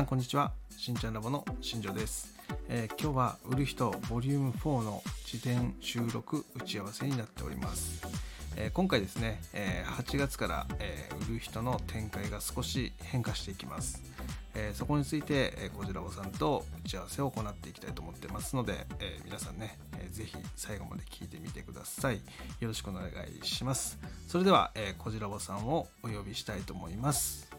さんこんにちは。しんちゃんラボの新庄です、えー今日は売る人ボリューム4の自伝収録打ち合わせになっております、えー今回ですね、えー8月から、え売る人の展開が少し変化していきます、えそこについて、えー、コジラボさんと打ち合わせを行っていきたいと思ってますので、え皆さんね、えーぜひ最後まで聞いてみてください。よろしくお願いします。それでは、えー、コジラボさんをお呼びしたいと思います。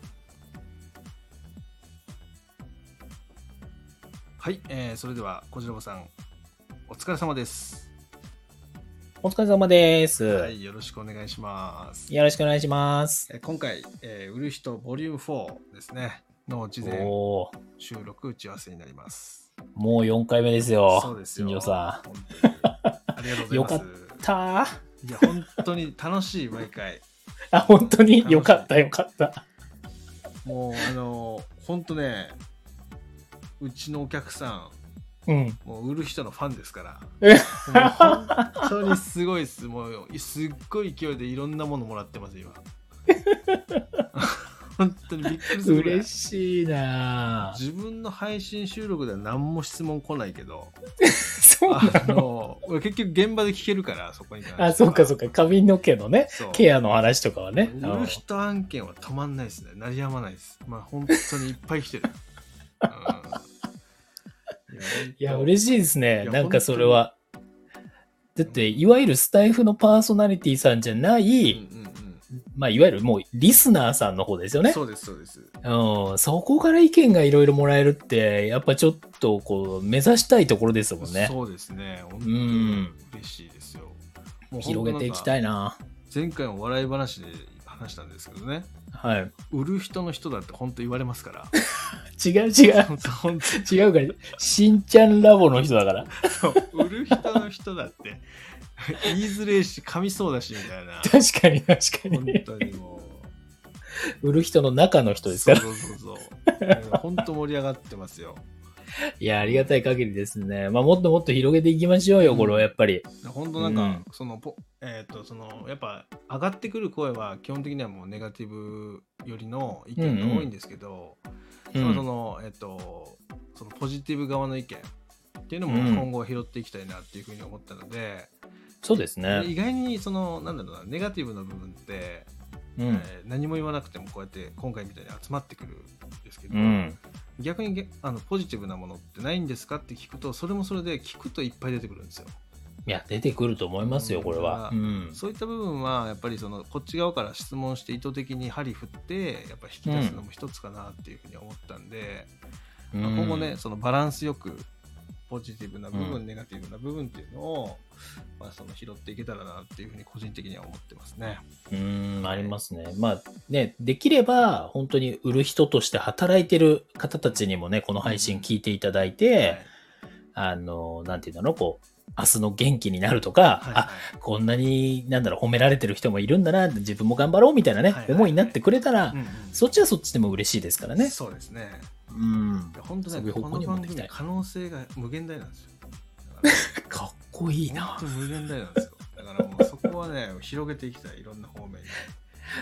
はい、えーそれではこじらぼさんお疲れ様です。お疲れ様です。はい、よろしくお願いします。よろしくお願いします。えー今回、えー売る人ボリューム4ですねの事前収録打ち合わせになります。もう4回目ですよ。そうですよ。さ本当にありがとうございます。よかん。たーいや本当に楽しい毎回。あ、本当に？よかったよかった。もうあの本当ねうちのお客さうん。んもう売る人のファンですから。本当にすごいです。もうすっごい勢いでいろんなものもらってます、今。本当にびっくりする。嬉しいなぁ自分の配信収録では何も質問来ないけど、そうあなの結局現場で聞けるから、そこにあ、そうかそうか。髪の毛のね、ケアの話とかはね。売る人案件は止まんないですね。鳴りやまないです。まあ本当にいっぱい来てる。うん、いや。嬉しいですね。なんかそれは。だって、いわゆるスタイフのパーソナリティさんじゃない、うんうんまあ、いわゆるもうリスナーさんの方ですよね。うんそうです、そうです。うん、そこから意見がいろいろもらえるって、やっぱちょっとこう、目指したいところですもんね。そうですね。本当にうん嬉しいですよ。もう広げていきたい。いな。前回も笑い話で話したんですけどね。はい。売る人の人だって本当言われますから。違う違う。本当本違うから、しんちゃんラボの人だから。当売る人の人だって言いづれえし噛みそうだしみたいな。確かに確か本に。当にも売る人の中の人う。ですから。そうそうそうそう。本当盛り上がってますよ。いや、ありがたい限りですね。まあ、もっともっと広げていきましょうよ、うんこれはやっぱり。本当なんか、うんそのポえっ、とそのやっぱ上がってくる声は基本的にはもうネガティブよりの意見が多いんですけど、うんまあそのえっ、とそのポジティブ側の意見っていうのもうん今後は拾っていきたいなっていうふうに思ったので、そうですね。意外にそのなんだろうなネガティブな部分って、うん。えー何も言わなくてもこうやって今回みたいに集まってくるんですけど、うん。逆にげあのポジティブなものってないんですかって聞くとそれもそれで聞くといっぱい出てくるんですよ。いや、出てくると思いますよ、これは。ううん。そういった部分はやっぱりそのこっち側から質問して意図的に針振ってやっぱ引き出すのも一つかなっていうふうに思ったんで、まあ今後ねそのバランスよくポジティブな部分、うんネガティブな部分っていうのを、まあ、その拾っていけたらなっていうふうに個人的には思ってますね。うーん、ありますね。まあね、できれば、本当に売る人として働いてる方たちにもね、この配信聞いていただいて、はいあの、なんていうんだろう、こう、明日の元気になるとか、はいあ、こんなに、なんだろう、褒められてる人もいるんだな、自分も頑張ろうみたいなね、はいはいはい思いになってくれたら、うんうんそっちはそっちでも嬉しいですからね。そうですね。うん。本当ねこの番組可能性が無限大なんですよ。だ かっこいい本な。当無限大なんですよ。だからもうそこはね広げていきたいいろんな方面に。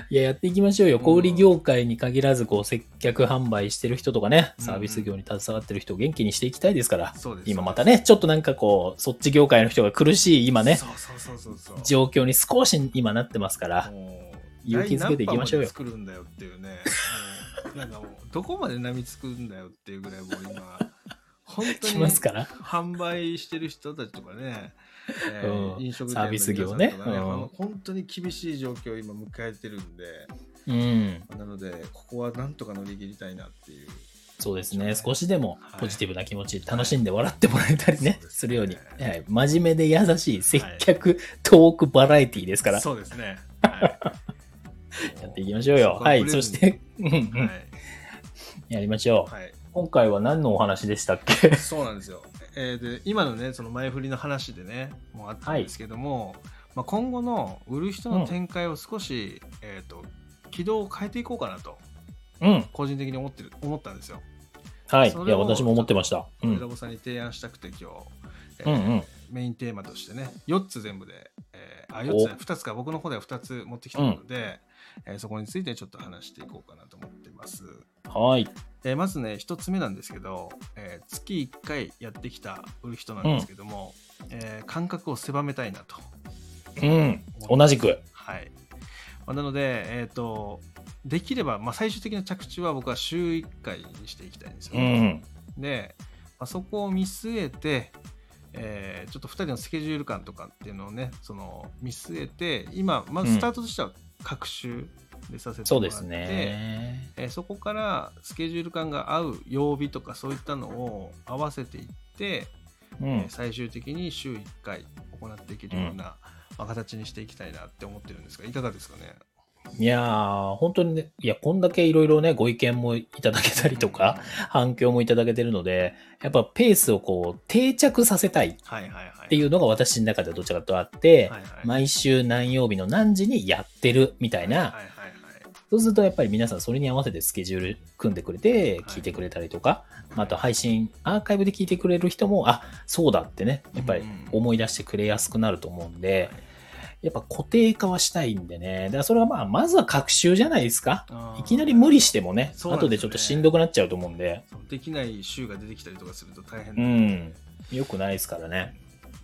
いや、やっていきましょうよ。小売業界に限らず、こう、接客販売してる人とかね、うんサービス業に携わってる人を元気にしていきたいですから。今またね、ちょっとなんかこう、そっち業界の人が苦しい今ね。状況に少し今なってますから、勇気づけていきましょうよ作るんだよっていうね。なんかもうどこまで波つくんだよっていうぐらいもう今本当来にますから。販売してる人たちとかね、えーうん。飲食店サービス業のね。皆さんとかうん。あの本当に厳しい状況を今迎えてるんで、うん。なのでここはなんとか乗り切りたいなっていう。そうですね。少しでもはい。ポジティブな気持ち、楽しんで笑ってもらえたりね、そうですね。するように、はい、真面目で優しい接客、トークバラエティですから、そうですね。はい、やっていきましょうよ。はい。そし、て、うんうんはいやりましょう。はい、今回は何のお話でしたっけ？そうなんですよ。えーで今のねその前振りの話でねもうあったんですけども、まあ、今後の売る人の展開を少し、えー、と軌道を変えていこうかなとうん。個人的に思ってる思ったんですよ。はい。それをいや、私も思ってました。うん。ラボさんに提案したくて今日、えうんうんメインテーマとしてね4つ全部で、えーあ4つじゃない2つか僕の方では2つ持ってきたので、えーそこについてちょっと話していこうかなと思ってます。はい。えーまずね、一つ目なんですけど、えー月1回やってきた売る人なんですけども、えー感覚を狭めたいなと。うん。同じく。はい。まあなので、えっ、と、できれば、まあ、最終的な着地は僕は週1回にしていきたいんですよ。うん。で、まあ、そこを見据えて、えーちょっと2人のスケジュール感とかっていうのをね、その見据えて、今、まずスタートとしては各週でさせてもらって、そうですね。えーそこからスケジュール感が合う曜日とかそういったのを合わせていって、うんえー。最終的に週1回行っていけるような、まあ、形にしていきたいなって思ってるんですがいかがですかね？いやー、本当にね、いや、こんだけいろいろね、ご意見もいただけたりとか、反響もいただけてるので、やっぱペースをこう、定着させたいっはいはいはい。ていうのが私の中ではどちらかとあって、はいはい。毎週何曜日の何時にやってるみたいな、はいはいはいそうするとやっぱり皆さんそれに合わせてスケジュール組んでくれてはい。聞いてくれたりとか、あと配信、アーカイブで聞いてくれる人も、あ、そうだってね、やっぱり思い出してくれやすくなると思うんで、やっぱ固定化はしたいんでね。だからそれはまあ、まずは学習じゃないですか。いきなり無理してもね、そうなんですよね後でちょっとしんどくなっちゃうと思うんで、できない週が出てきたりとかすると大変うだ,、ん。よくないですからね。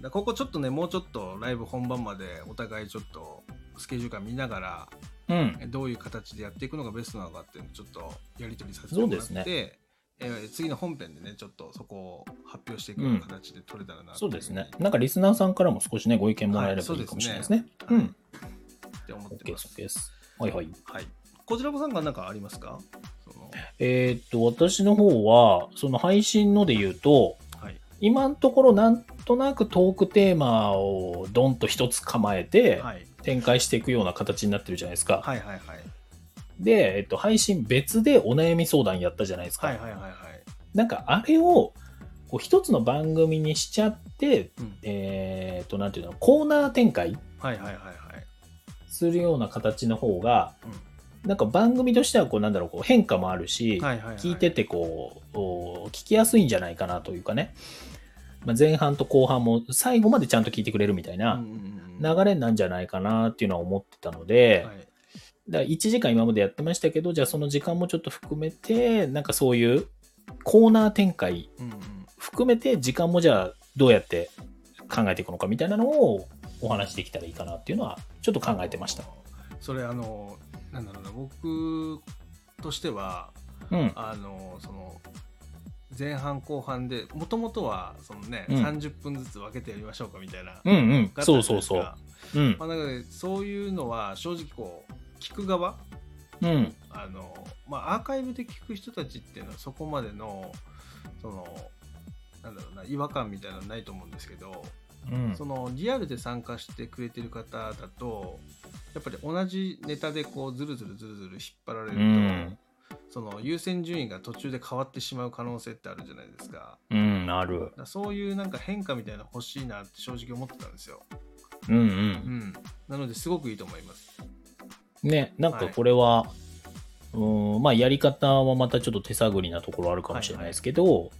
だここちょっとねもうちょっとライブ本番までお互いちょっとスケジュール感見ながらうん。えどういう形でやっていくのがベストなのかっていうのをちょっとやり取りさせてもらって、そうですえー次の本編でねちょっとそこを発表していくような形で取れたらなっていそうですねなんかリスナーさんからも少しね、ご意見もらえればはいいいかもしれないですね。そうですねうん。って思ってます。OK です。はいはい。はい。こちらこさんが何かありますか？えーっと、私の方は、その配信ので言うと、はい。今のところなんとなくトークテーマをドンと一つ構えてはい。展開していくような形になってるじゃないですか。はいはいはい。で、えっと、配信別でお悩み相談やったじゃないですか。はいはいはいはい。なんかあれをこう一つの番組にしちゃって、うん。えーっと、なんていうの、コーナー展開はいはいはいはい。するような形の方が、うなんか番組としてはこうなんだろうこう変化もあるし、ん。はいはいはい。聞いててこうお聞きやすいんじゃないかなというかね、まあ、前半と後半も最後までちゃんと聞いてくれるみたいなうん流れなんじゃないかなっていうのは思ってたので、はいだから1時間今までやってましたけどじゃあその時間もちょっと含めてなんかそういうコーナー展開。含めて時間もじゃあどうやって考えていくのかみたいなのをお話できたらいいかなっていうのはちょっと考えてました。それあの、なんだろうな、僕としては、うん。あの、その、前半後半で、もともとは、そのね、うん30分ずつ分けてやりましょうかみたいな。うんうん。そうそうそう。うん。まあ、なのでそういうのは正直こう聞く側？うん。あの、まあ、アーカイブで聞く人たちっていうのはそこまでのそのなんだろうな違和感みたいなのはないと思うんですけど、うん。そのリアルで参加してくれてる方だとやっぱり同じネタでこうずるずるずるずる引っ張られると、うん。その優先順位が途中で変わってしまう可能性ってあるじゃないですか。うん、あるそういうなんか変化みたいなの欲しいなって正直思ってたんですよ。うんう。うんん。なのですごくいいと思います。ね、なんかこれは、うーん、まあやり方はまたちょっと手探りなところあるかもしれないですけど、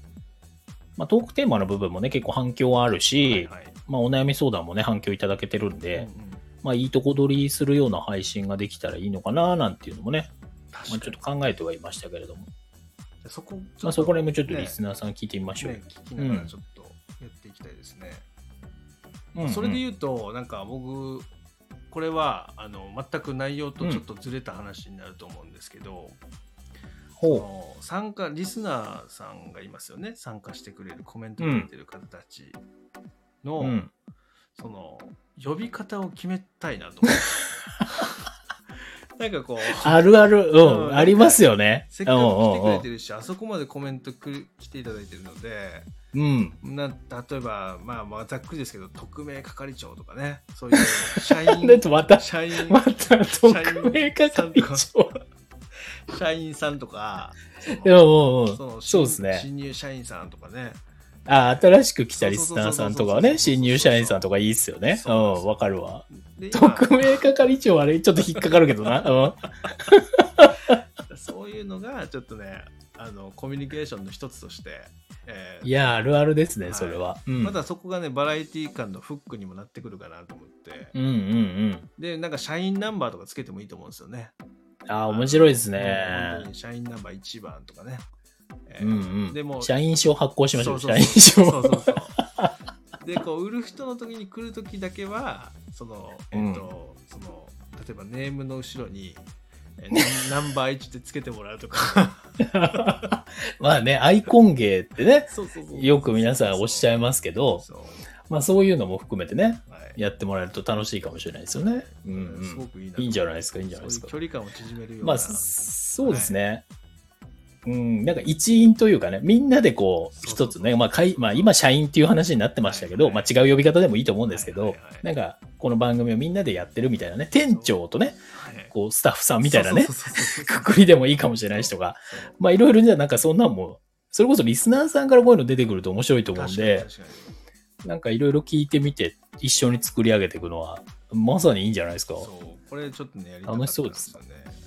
まあトークテーマの部分もね、結構反響はあるし、はいはい。まあお悩み相談もね、反響いただけてるんで、うんうん。まあいいとこ取りするような配信ができたらいいのかななんていうのもね、確まあ、ちょっと考えてはいましたけれども、そこまあそこら辺もちょっとねリスナーさん聞いてみましょう。よね、聞きながらちょっとやっていきたいですね。うんうん。それで言うと、なんか僕、これはあの全く内容とちょっとずれた話になると思うんですけど、そほの参加、リスナーさんがいますよね、参加してくれる、コメントくれてる方たちの、う。うん。その呼び方を決めたいなと思って。なんかこう、あるある、うん、うん。ありますよね。せっかく来てくれてる。るし、あそこまでコメントくる来ていただいてるので、うん。な例えば、まあ、まあざっくりですけど匿名係長とかね。そういう社員また社員また、特命係長。社員さんとか。そうですね。新入社員さんとかねあ、新しく来たリスナーさんとかはね、新入社員さんとかいいっすよね。うん、わかるわ。特命係長あれ、ちょっと引っかかるけどな。うん。そういうのがちょっとねあのコミュニケーションの一つとして、えーいや、あるあるですね、はいそれは。うん。まだそこがねバラエティ感のフックにもなってくるかなと思って、うんうんうん。でなんか社員ナンバーとかつけてもいいと思うんですよねああ、面白いですね社員ナンバー1番とかね。えーうんうん。でも、社員証発行しましょう。社員証。そうそうそうそうでこう売る人の時に来る時だけはそのえっ、と、その例えばネームの後ろに、えー ナンバー1ってつけてもらうとか まあね、アイコン芸ってね、よく皆さんおっしゃいますけど、そうまあそういうのも含めてね、はいやってもらえると楽しいかもしれないですよね。うんうん。すごくいいないいんじゃないですか、いいんじゃないですか。そういう距離感を縮めるような、まあ、そうですね。うん、なんか一員というかね、みんなでこう、一つね、まあ、かいまあ、今、社員っていう話になってましたけど、はいまあ、違う呼び方でもいいと思うんですけどなんか、この番組をみんなでやってるみたいなね、店長とね、はい。こう、スタッフさんみたいなねくくりでもいいかもしれない人が、まあ、いろいろじゃなんかそんなんも、それこそリスナーさんからこういうの出てくると面白いと思うんで、なんかいろいろ聞いてみて、一緒に作り上げていくのは、まさにいいんじゃないですか。そうこれちょっとねやりたかったん楽しそうです。よね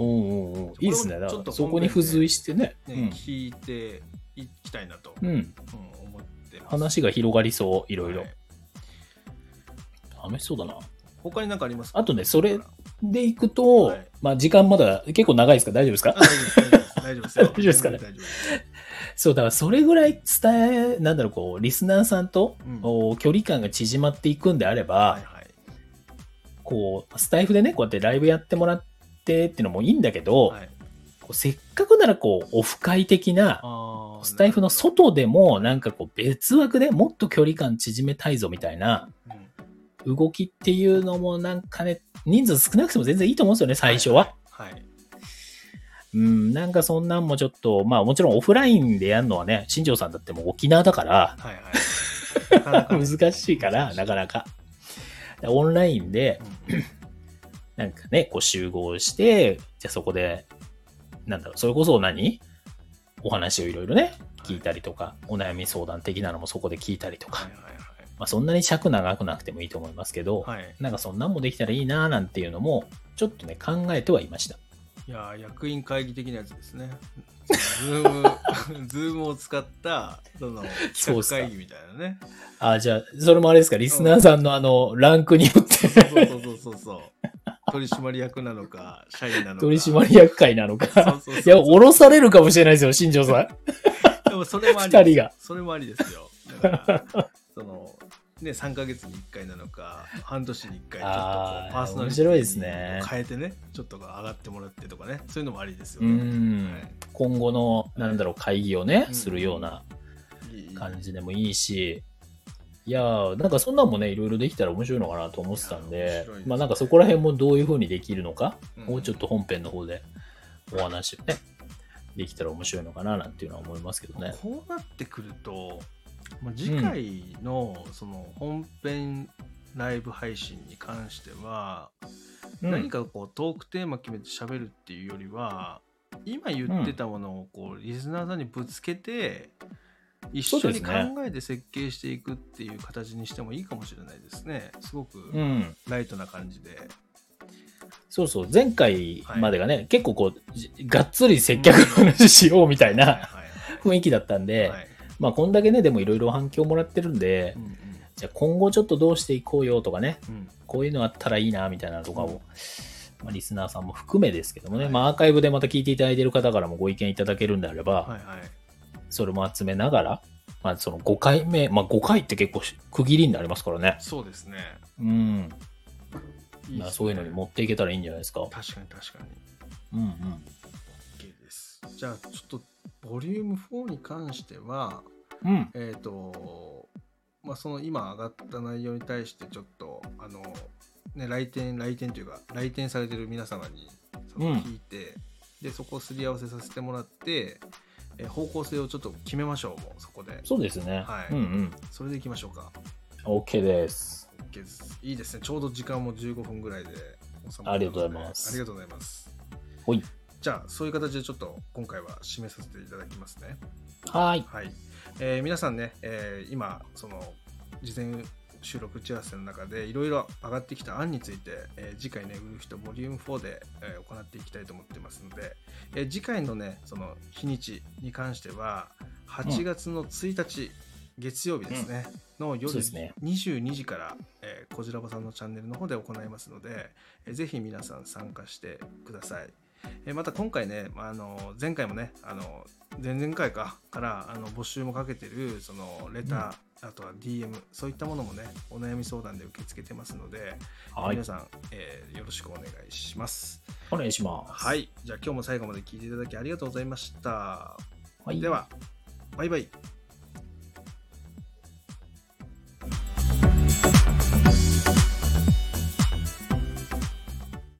うんうんうん。いいですね。ちょっとそこに付随してね。ね、聞いていきたいなと、うん。うん。うん思って話が広がりそう、いろいろは。楽しそうだな。他に何かありますか？あとねそれでいくと、はいまあ時間まだ結構長いですか？大丈夫ですか？あ大丈夫です 大丈夫ですかね？そう、だからそれぐらい伝え、なんだろう、こう、リスナーさんと、うんお距離感が縮まっていくんであれば、はいはいこう、スタイフでね、こうやってライブやってもらってっていうのもいいんだけど、はい。こうせっかくならこう、オフ会的な、スタイフの外でも、なんかこう、別枠でもっと距離感縮めたいぞみたいなうん。動きっていうのもなんかね、人数少なくても全然いいと思うんですよね、最初は。はい。は。い。うん、なんかそんなんもちょっと、まあもちろんオフラインでやるのはね、新庄さんだってもう沖縄だから、はいはい。難しいから、なかなか。オンラインで、うんなんかね、こう集合して、じゃあそこで、なんだろう、それこそ何？お話をいろいろね、聞いたりとか、お悩み相談的なのもそこで聞いたりとか、まあそんなに尺長くなくてもいいと思いますけど、はい。はいなんかそんなんもできたらいいなーなんていうのも、ちょっとね、考えてはいました。いやー役員会議的なやつですね。ズームズームを使ったその企画会議みたいなね。あ、じゃあ、それもあれですか、リスナーさんのあの、ランクによって、そうそうそうそうそう取締役なのか 社員なのか。取締役会なのか。そうそうそう。いや、降ろされるかもしれないですよ、新庄さん。でもそれもありが。それもありですよ。だからそのね3ヶ月に1回なのか半年に1回ちょっとパーソナリティ面白いですね。変えてねちょっと上がってもらってとかね。そういうのもありですようね、ん。はい。今後の、なんだろう、会議をね、うん。するような感じでもいいし、いやー、なんかそんなんもね、いろいろできたら面白いのかなと思ってたんでです、ね。まあなんかそこら辺もどういう風にできるのか、うん。もうちょっと本編の方でお話をね、できたら面白いのかななんていうのは思いますけどね。こうなってくると、まあ、次回のその本編ライブ配信に関しては、うん。何かこうトークテーマ決めて喋るっていうよりは今言ってたものをこうリスナーさんにぶつけて一緒に考えて設計していくっていう形にしてもいいかもしれないですね。すごくうん。ライトな感じで、そうそう、前回までがね、結構こう、じがっつり接客の話しようみたいはいなはい。雰囲気だったんで、はい。まあこんだけね、でもいろいろ反響もらってるんでう、んじゃあ今後ちょっとどうしていこうよとかね、うん。うんこういうのあったらいいなみたいなのとかうん。を、まあ、リスナーさんも含めですけどもね、はい。まあアーカイブでまた聞いていただいている方からもご意見いただけるんであれば、はいはいそれも集めながら、まあその5回目、まあ5回って結構し区切りになりますからね。そうですねうん。いいねまあそういうのに持っていけたらいいんじゃないですか。確かに確かにうんうん。OK です。じゃあちょっとボリューム4に関しては、うん。えっ、と、まあ、その今上がった内容に対してちょっと、あの、ね、来店、来店というか、来店されてる皆様にそのうん聞いて、で、そこをすり合わせさせてもらって、えー方向性をちょっと決めましょう、もうそこで。そうですね。はいうんうん。それでいきましょうか。OK です。OK です。いいですね。ちょうど時間も15分ぐらいで収まありがとうございますありがとうございます。ほい。じゃあ、そういう形でちょっと今回は締めさせていただきますね。はーい。はい、えー皆さんね、えー今その事前収録打ち合わせの中でいろいろ上がってきた案について、えー次回ね売る人ボリューム4で、えー行っていきたいと思ってますので、えー次回のねその日にちに関しては8月の1日、月曜日ですね、の夜そうですね22時から、えーー、こじらぼさんのチャンネルの方で行いますので、えー、ぜひ皆さん参加してください。えー、また今回ね、あの前回もね、あの前々回かからあの募集もかけてるそのレター、うん、あとは DM そういったものもねお悩み相談で受け付けてますので、はい、皆さん、えー、よろしくお願いします。お願いします。はい。じゃあ今日も最後まで聞いていただきありがとうございました、はい、ではバイバイ